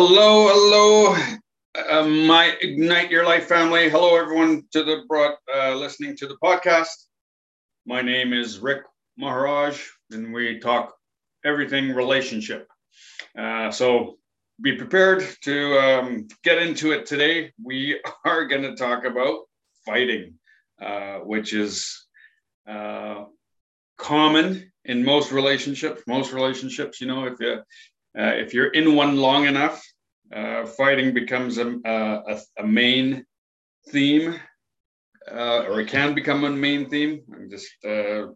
Hello, hello, uh, my Ignite Your Life family. Hello, everyone to the broad, uh, listening to the podcast. My name is Rick Maharaj, and we talk everything relationship. Uh, so be prepared to um, get into it today. We are going to talk about fighting, uh, which is uh, common in most relationships. Most relationships, you know, if you uh, if you're in one long enough, uh, fighting becomes a, a, a main theme, uh, or it can become a main theme. I'm just uh,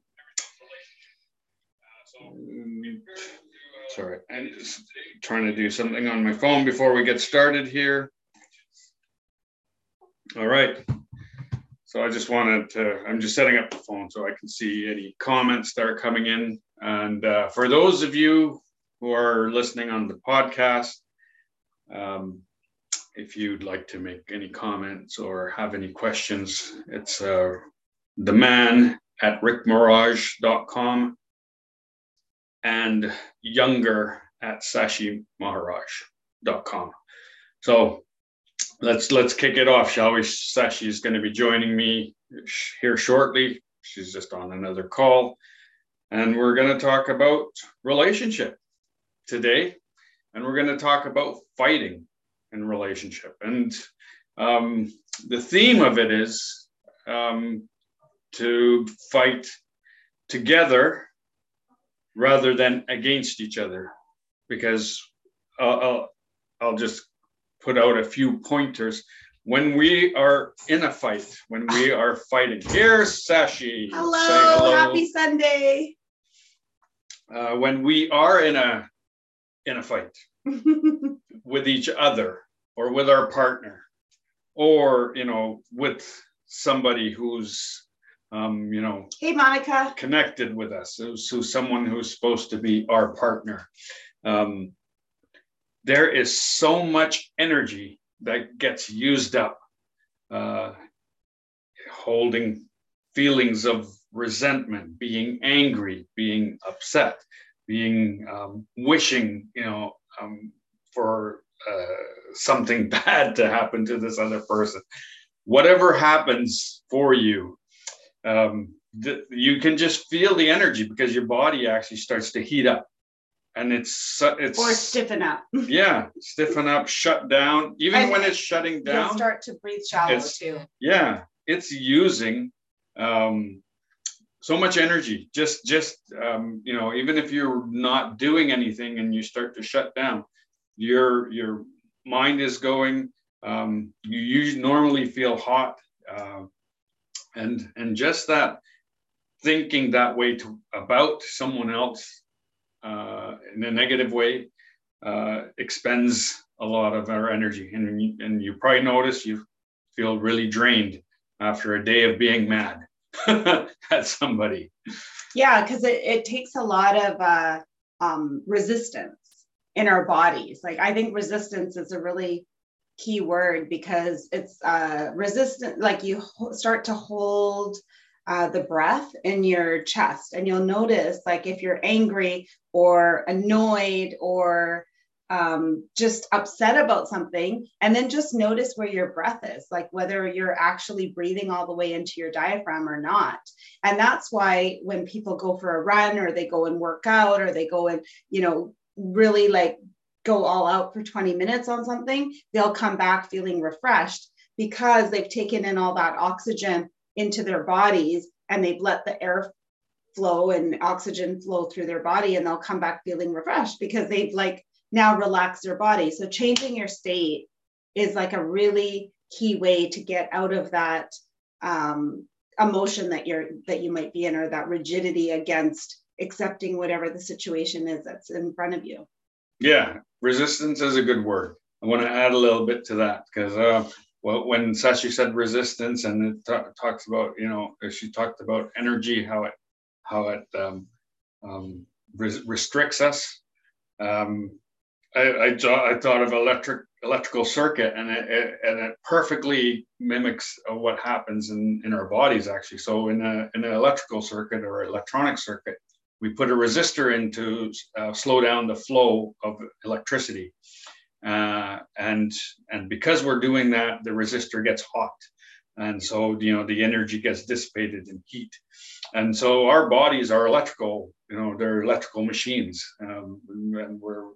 sorry, I'm just trying to do something on my phone before we get started here. All right. So I just wanted to, I'm just setting up the phone so I can see any comments that are coming in. And uh, for those of you who are listening on the podcast, um, if you'd like to make any comments or have any questions, it's uh, the man at rickmaharaj.com and younger at sashimaharaj.com. So let's let's kick it off, shall we? Sashi is going to be joining me here shortly. She's just on another call, and we're going to talk about relationship today, and we're going to talk about fighting in relationship. And um, the theme of it is um, to fight together rather than against each other, because I'll, I'll, I'll just put out a few pointers. When we are in a fight, when we are fighting, here's Sashi. Hello, hello. happy Sunday. Uh, when we are in a in a fight with each other or with our partner or you know with somebody who's um, you know hey monica. connected with us who's someone who's supposed to be our partner. Um, there is so much energy that gets used up uh, holding feelings of resentment being angry being upset being um, wishing, you know, um, for uh, something bad to happen to this other person. Whatever happens for you, um, th- you can just feel the energy because your body actually starts to heat up, and it's it's or stiffen up. yeah, stiffen up, shut down. Even and when it's shutting down, you start to breathe shallow too. Yeah, it's using um, so much energy. Just just um, you know even if you're not doing anything and you start to shut down your your mind is going um, you usually normally feel hot uh, and and just that thinking that way to about someone else uh, in a negative way uh, expends a lot of our energy. And and you probably notice you feel really drained after a day of being mad at somebody. Yeah, because it, it takes a lot of uh, um, resistance in our bodies. Like I think resistance is a really key word because it's uh, resistant. Like you ho- start to hold uh, the breath in your chest, and you'll notice, like if you're angry or annoyed or um, just upset about something and then just notice where your breath is like whether you're actually breathing all the way into your diaphragm or not. And that's why when people go for a run or they go and work out or they go and you know really like go all out for 20 minutes on something they'll come back feeling refreshed because they've taken in all that oxygen into their bodies and they've let the air flow and oxygen flow through their body and they'll come back feeling refreshed because they've like now relax your body. So changing your state is like a really key way to get out of that um, emotion that you're that you might be in or that rigidity against accepting whatever the situation is that's in front of you. Yeah, resistance is a good word. I want to add a little bit to that because uh, well, when Sashi said resistance and it t- talks about you know she talked about energy how it how it um, um, res- restricts us. Um, I, I, I thought of electric electrical circuit and it, it, and it perfectly mimics what happens in, in our bodies actually. So in, a, in an electrical circuit or electronic circuit we put a resistor in to uh, slow down the flow of electricity. Uh, and and because we're doing that, the resistor gets hot, and so you know the energy gets dissipated in heat, and so our bodies are electrical. You know, they're electrical machines, um, and we're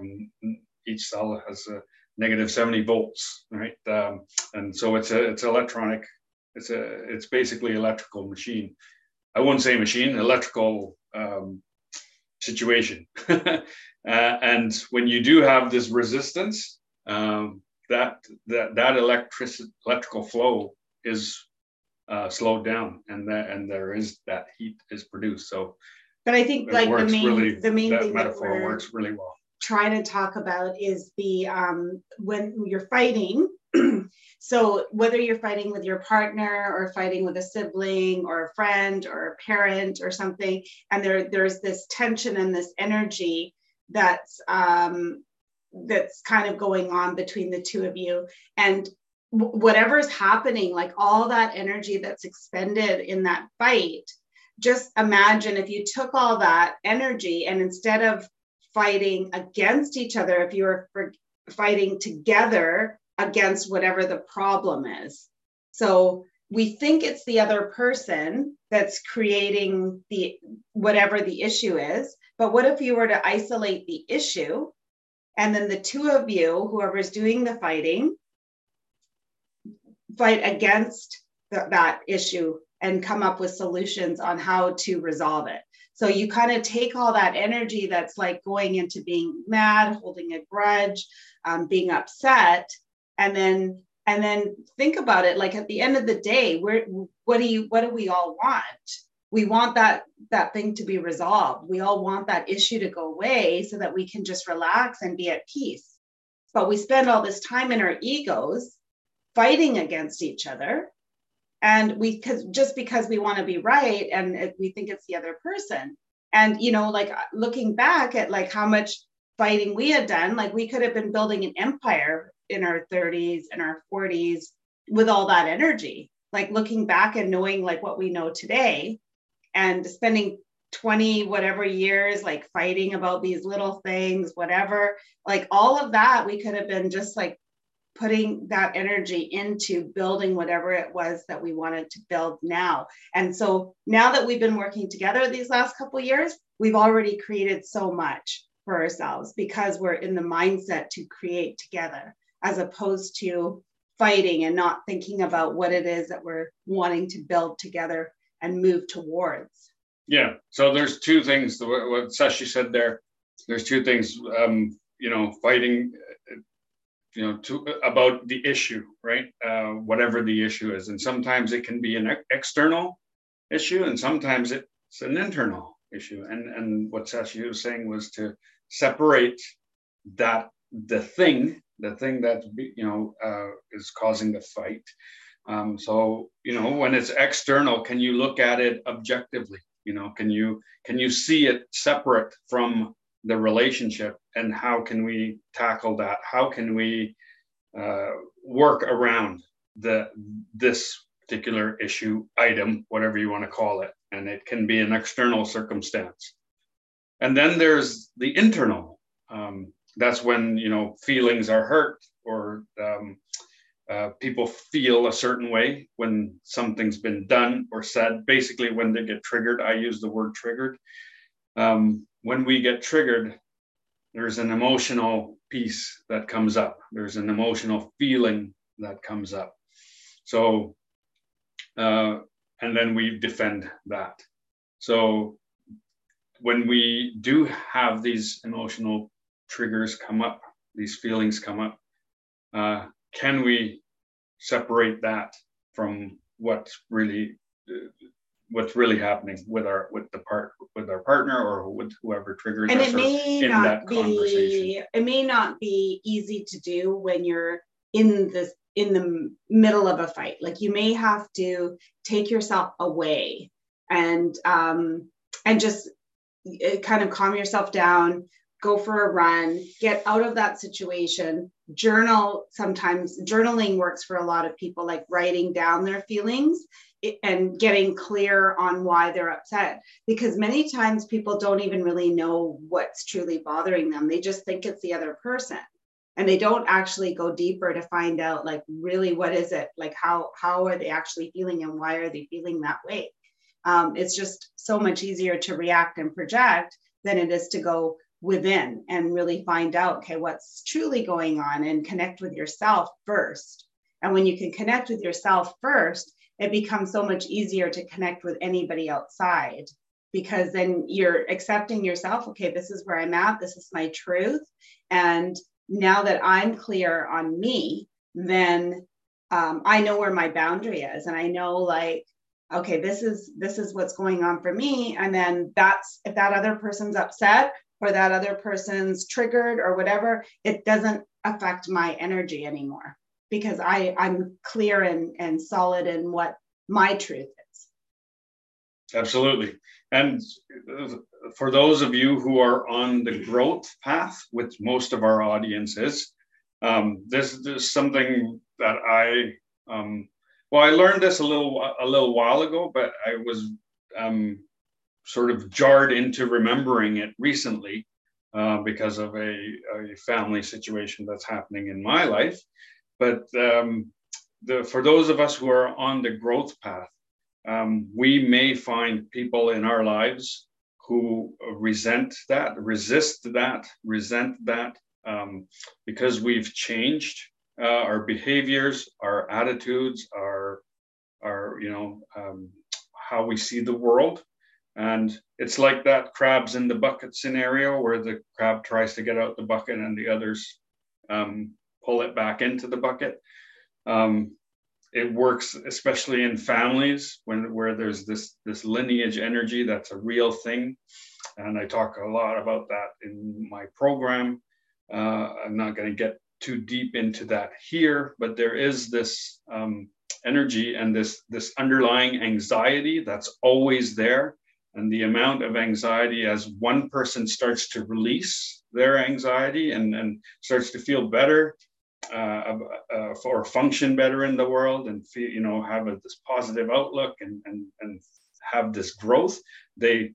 know each cell has a negative 70 volts, right? Um, and so it's a it's electronic. It's a it's basically electrical machine. I wouldn't say machine, electrical um, situation. uh, and when you do have this resistance, um, that that that electric electrical flow is uh, slowed down, and that and there is that heat is produced. So, but I think like the main really, the main that thing metaphor that works really well. Trying to talk about is the um, when you're fighting. so whether you're fighting with your partner or fighting with a sibling or a friend or a parent or something, and there there's this tension and this energy that's um, that's kind of going on between the two of you, and w- whatever's happening, like all that energy that's expended in that fight. Just imagine if you took all that energy and instead of fighting against each other if you're fighting together against whatever the problem is. So we think it's the other person that's creating the whatever the issue is, but what if you were to isolate the issue and then the two of you, whoever's doing the fighting, fight against th- that issue and come up with solutions on how to resolve it. So you kind of take all that energy that's like going into being mad, holding a grudge, um, being upset, and then and then think about it. Like at the end of the day, where what do you what do we all want? We want that that thing to be resolved. We all want that issue to go away so that we can just relax and be at peace. But we spend all this time in our egos fighting against each other and we because just because we want to be right and we think it's the other person. And you know like uh, looking back at like how much fighting we had done like we could have been building an empire in our 30s and our 40s with all that energy. Like looking back and knowing like what we know today and spending 20 whatever years like fighting about these little things whatever like all of that we could have been just like putting that energy into building whatever it was that we wanted to build now. And so now that we've been working together these last couple years, we've already created so much for ourselves because we're in the mindset to create together as opposed to fighting and not thinking about what it is that we're wanting to build together and move towards. Yeah. So there's two things. What Sashi said there. There's two things. Um, you know, fighting you know to about the issue right? Uh, whatever the issue is. And sometimes it can be an external issue and sometimes it's an internal issue. And and what sashi was saying was to separate that the thing the thing that you know uh, is causing the fight. Um, so you know when it's external can you look at it objectively? You know can you can you see it separate from the relationship and how can we tackle that? How can we uh, work around the this particular issue item whatever you want to call it and it can be an external circumstance. And then there's the internal um, that's when you know feelings are hurt or um, uh, people feel a certain way when something's been done or said. Basically when they get triggered i use the word triggered. Um, when we get triggered, there's an emotional piece that comes up. There's an emotional feeling that comes up. So, uh, and then we defend that. So, when we do have these emotional triggers come up, these feelings come up, uh, can we separate that from what's really what's really happening with our with the part with our partner or with whoever triggers and it may not be it may not be easy to do when you're in this in the middle of a fight. Like you may have to take yourself away and um and just eh, kind of calm yourself down go for a run get out of that situation. Journal sometimes journaling works for a lot of people like writing down their feelings and getting clear on why they're upset. Because many times people don't even really know what's truly bothering them. They just think it's the other person. And they don't actually go deeper to find out like really what is it? Like how how are they actually feeling and why are they feeling that way? Um, it's just so much easier to react and project than it is to go within and really find out okay what's truly going on and connect with yourself first. And when you can connect with yourself first it becomes so much easier to connect with anybody outside because then you're accepting yourself okay this is where i'm at this is my truth. And now that i'm clear on me then um, i know where my boundary is. And i know like okay this is this is what's going on for me. And then that's if that other person's upset or that other person's triggered or whatever, it doesn't affect my energy anymore because I, I'm clear and, and solid in what my truth is. Absolutely. And for those of you who are on the growth path, which most of our audience is, um, this, this is something that I, um, well, I learned this a little a little while ago, but I was um, sort of jarred into remembering it recently uh, because of a, a, family situation that's happening in my life. But um, the, for those of us who are on the growth path, um, we may find people in our lives who resent that, resist that, resent that um, because we've changed uh, our behaviors, our attitudes, our, our you know, um, how we see the world. And it's like that crabs in the bucket scenario where the crab tries to get out the bucket and the others um, pull it back into the bucket. Um, it works especially in families when where there's this this lineage energy that's a real thing, and I talk a lot about that in my program. Uh, I'm not going to get too deep into that here, but there is this um, energy and this this underlying anxiety that's always there and the amount of anxiety as one person starts to release their anxiety and, and starts to feel better uh, uh, or function better in the world and feel you know have a, this positive outlook and, and and have this growth they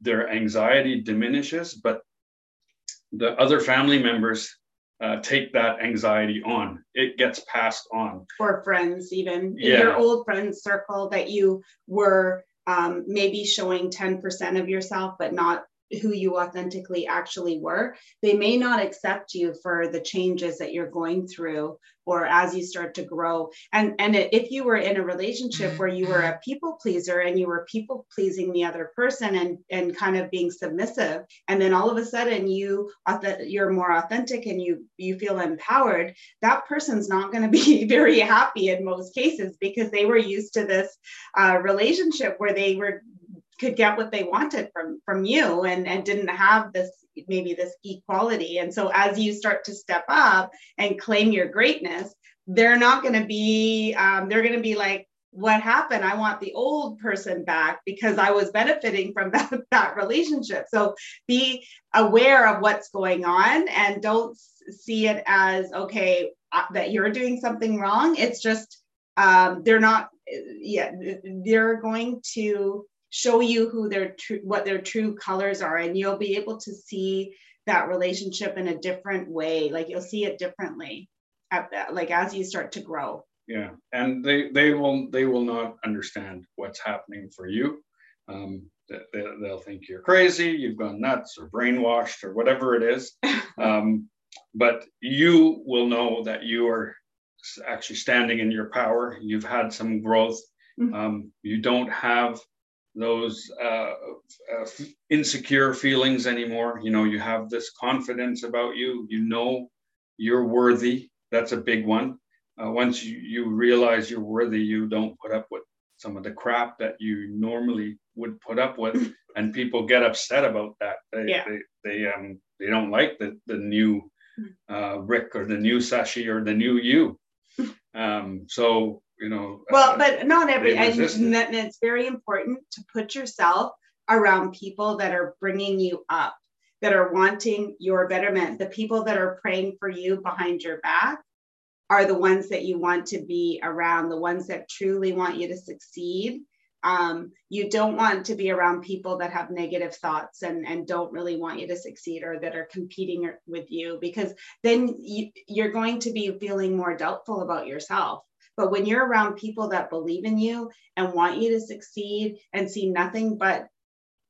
their anxiety diminishes but the other family members uh, take that anxiety on. It gets passed on. Or friends, even yeah. your old friends circle that you were um, maybe showing 10% of yourself, but not who you authentically actually were, they may not accept you for the changes that you're going through or as you start to grow. And, and if you were in a relationship where you were a people pleaser and you were people pleasing the other person and, and kind of being submissive, and then all of a sudden you you're more authentic and you you feel empowered, that person's not going to be very happy in most cases because they were used to this uh, relationship where they were could get what they wanted from from you and and didn't have this maybe this equality. And so as you start to step up and claim your greatness they're not going to be um, they're going to be like what happened? I want the old person back because i was benefiting from that, that relationship. So be aware of what's going on and don't see it as okay uh, that you're doing something wrong. It's just um, they're not yeah they're going to show you who their true what their true colors are and you'll be able to see that relationship in a different way. Like you'll see it differently at that, like as you start to grow. Yeah and they they will they will not understand what's happening for you. Um, they, they'll think you're crazy you've gone nuts or brainwashed or whatever it is. Um, but you will know that you are actually standing in your power. You've had some growth. Mm-hmm. um, you don't have those uh, uh, insecure feelings anymore. You know, you have this confidence about you. You know you're worthy. That's a big one. Uh, once you, you realize you're worthy, you don't put up with some of the crap that you normally would put up with, and people get upset about that. They yeah. they, they um they don't like the the new uh, Rick or the new Sashi or the new you. Um, so you know. Well, uh, but not every, and, and it's very important to put yourself around people that are bringing you up, that are wanting your betterment. The people that are praying for you behind your back are the ones that you want to be around, the ones that truly want you to succeed. um, you don't want to be around people that have negative thoughts and, and don't really want you to succeed or that are competing with you because then you, you're going to be feeling more doubtful about yourself but when you're around people that believe in you and want you to succeed and see nothing but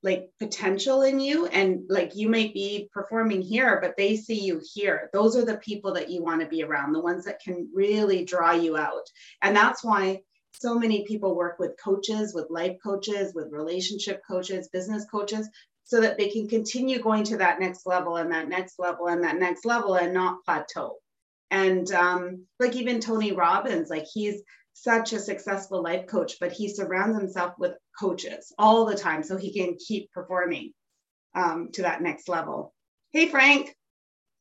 like potential in you and like you might be performing here but they see you here those are the people that you want to be around the ones that can really draw you out and that's why so many people work with coaches, with life coaches, with relationship coaches, business coaches, so that they can continue going to that next level and that next level and that next level and not plateau. And um, like even Tony Robbins, like he's such a successful life coach, but he surrounds himself with coaches all the time so he can keep performing um, to that next level. Hey, Frank.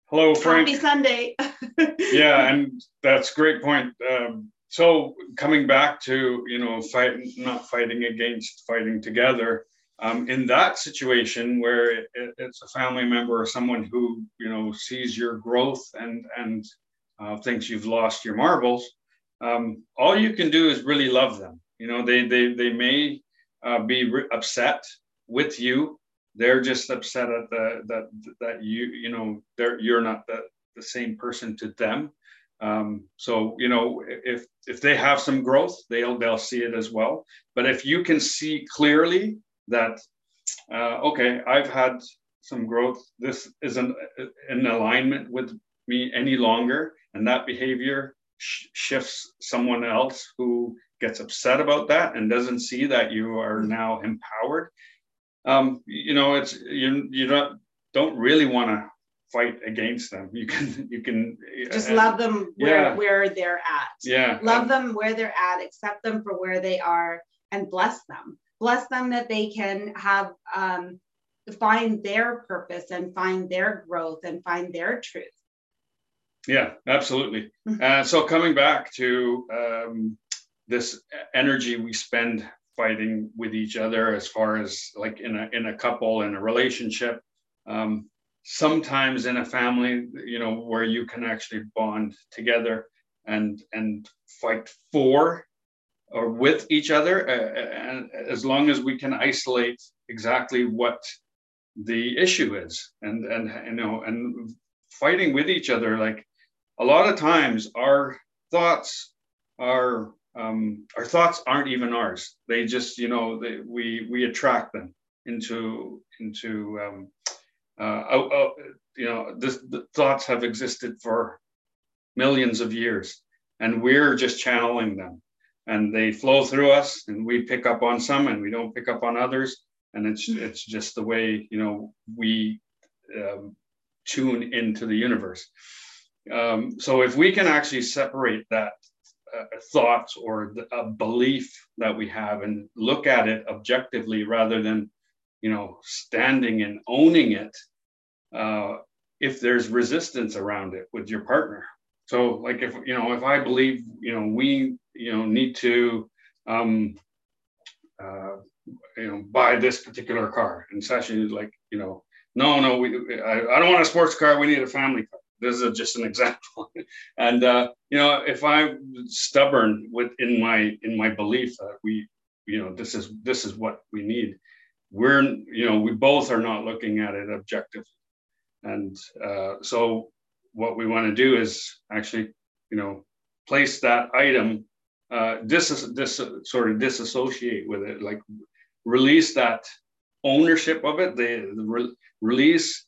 Hello, Frank. Happy Sunday. yeah, and that's great point. Um, so coming back to you know fight, not fighting against fighting together um, in that situation where it, it's a family member or someone who you know sees your growth and and uh, thinks you've lost your marbles um, all you can do is really love them you know they they, they may uh, be re- upset with you they're just upset at the that that you you know they're you're not the, the same person to them um, so you know, if if they have some growth, they'll they'll see it as well. But if you can see clearly that, uh, okay, I've had some growth. This isn't in alignment with me any longer, and that behavior sh- shifts someone else who gets upset about that and doesn't see that you are now empowered. Um, you know, it's you you don't don't really want to fight against them. You can you can just love them where yeah. where they're at. Yeah. Love them where they're at, accept them for where they are, and bless them. Bless them that they can have um, find their purpose and find their growth and find their truth. Yeah, absolutely. Mm-hmm. Uh, so coming back to um, this energy we spend fighting with each other, as far as like in a in a couple in a relationship, um, sometimes in a family you know where you can actually bond together and and fight for or with each other uh, and as long as we can isolate exactly what the issue is and and you know and fighting with each other like a lot of times our thoughts are um, our thoughts aren't even ours. They just you know they, we we attract them into into um, uh, oh, oh, you know, this, the thoughts have existed for millions of years, and we're just channeling them, and they flow through us, and we pick up on some, and we don't pick up on others, and it's it's just the way you know we um, tune into the universe. Um, so if we can actually separate that uh, thoughts or the, a belief that we have and look at it objectively rather than you know standing and owning it uh, if there's resistance around it with your partner. So, like if you know, if I believe you know we you know need to um, uh, you know buy this particular car, and Sashi is like you know, no, no, we I, I don't want a sports car. We need a family car. This is just an example. and uh, you know, if I'm stubborn within my in my belief that we you know this is this is what we need, we're you know we both are not looking at it objectively and uh, so what we want to do is actually, you know, place that item, uh, dis, dis, sort of disassociate with it, like release that ownership of it, the, the re- release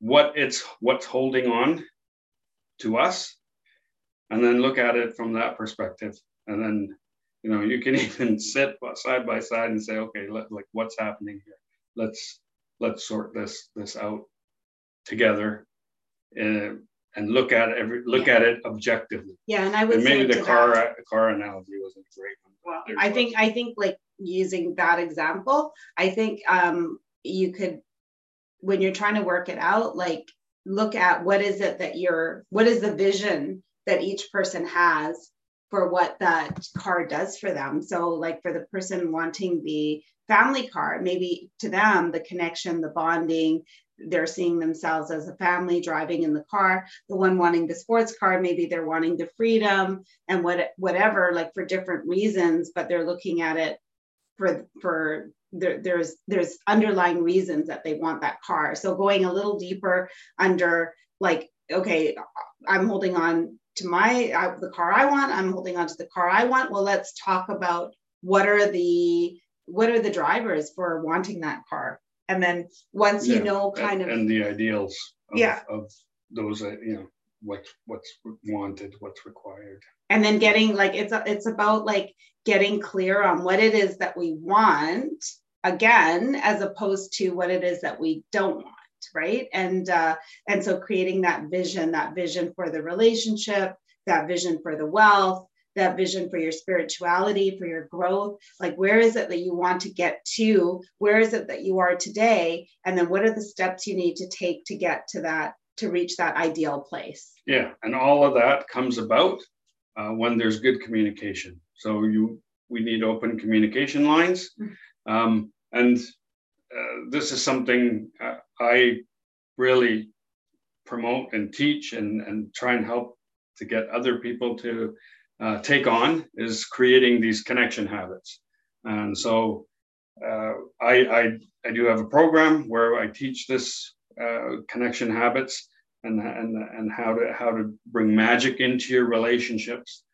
what it's what's holding on to us, and then look at it from that perspective, and then you know you can even sit side by side and say, okay, let, like what's happening here? Let's let's sort this this out together and, and look at every look yeah. at it objectively. Yeah, and I would and maybe the car that, car analogy wasn't a great one. Well, I think I think like using that example, I think um, you could when you're trying to work it out, like look at what is it that you're what is the vision that each person has for what that car does for them. So, like for the person wanting the family car, maybe to them, the connection, the bonding, they're seeing themselves as a family driving in the car the one wanting the sports car maybe they're wanting the freedom and what whatever like for different reasons but they're looking at it for for there, there's there's underlying reasons that they want that car. So going a little deeper under like okay i'm holding on to my uh, the car i want i'm holding on to the car i want. Well let's talk about what are the what are the drivers for wanting that car? And then once yeah. you know kind and, of and the ideals of, yeah. of those uh, you know what what's wanted what's required. And then getting like it's a, it's about like getting clear on what it is that we want again as opposed to what it is that we don't want right? And uh, and so creating that vision that vision for the relationship that vision for the wealth that vision for your spirituality for your growth. Like where is it that you want to get to? Where is it that you are today? And then what are the steps you need to take to get to that to reach that ideal place? Yeah and all of that comes about uh, when there's good communication. So you we need open communication lines. Mm-hmm. um, and uh, this is something uh, I really promote and teach and, and try and help to get other people to uh, take on is creating these connection habits. And so uh, I, I, I, do have a program where I teach this uh, connection habits and, and, and how to how to bring magic into your relationships.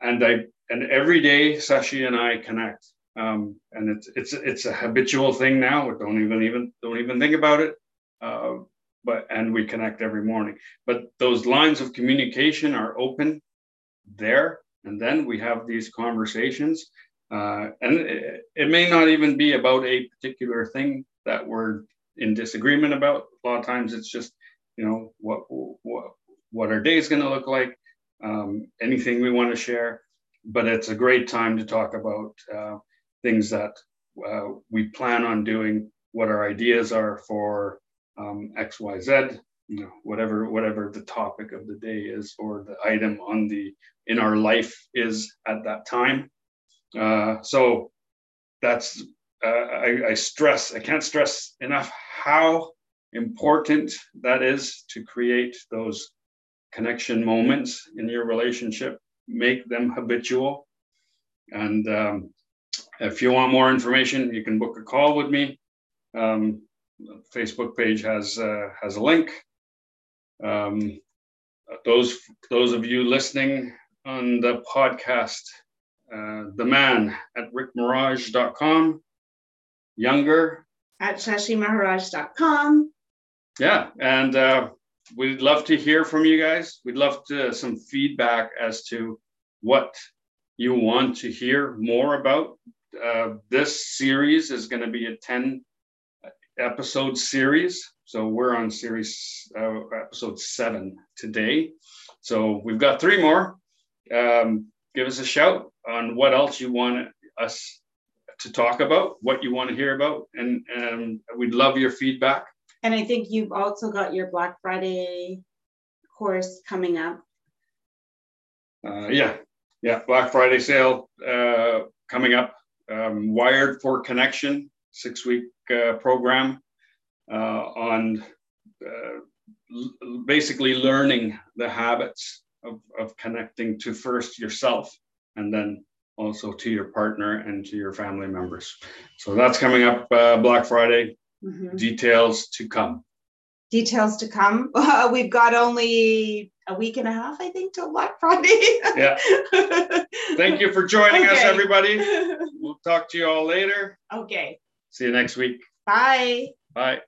And I and every day Sashi and I connect um, and it's it's it's a habitual thing now. Don't even even don't even think about it. Uh, but and we connect every morning. But those lines of communication are open there, and then we have these conversations. Uh, and it, it, may not even be about a particular thing that we're in disagreement about. A lot of times, it's just you know what what what our day is going to look like, um, anything we want to share. But it's a great time to talk about. Uh, things that uh, we plan on doing, what our ideas are for um, X, Y, Z, you know, whatever whatever the topic of the day is or the item on the in our life is at that time. Uh, so that's uh, I, I stress I can't stress enough how important that is to create those connection moments in your relationship, make them habitual, and um, if you want more information, you can book a call with me. Um, Facebook page has uh, has a link. Um, those those of you listening on the podcast, uh, the man at rickmaharaj.com, younger at sashimaharaj.com. Yeah, and uh, we'd love to hear from you guys. We'd love to some feedback as to what you want to hear more about uh, this series is going to be a 10 episode series. So we're on series uh, episode seven today. So we've got three more. Um, give us a shout on what else you want us to talk about, what you want to hear about, and, and we'd love your feedback. And I think you've also got your Black Friday course coming up. Uh, yeah, yeah, Black Friday sale uh, coming up um, Wired for Connection, six week uh, program uh, on uh, basically learning the habits of, of connecting to first yourself and then also to your partner and to your family members. So that's coming up uh, Black Friday. Mm-hmm. Details to come. Details to come. we've got only a week and a half, I think, till Black Friday. yeah. Thank you for joining okay. us, everybody. We'll talk to you all later. Okay. See you next week. Bye. Bye.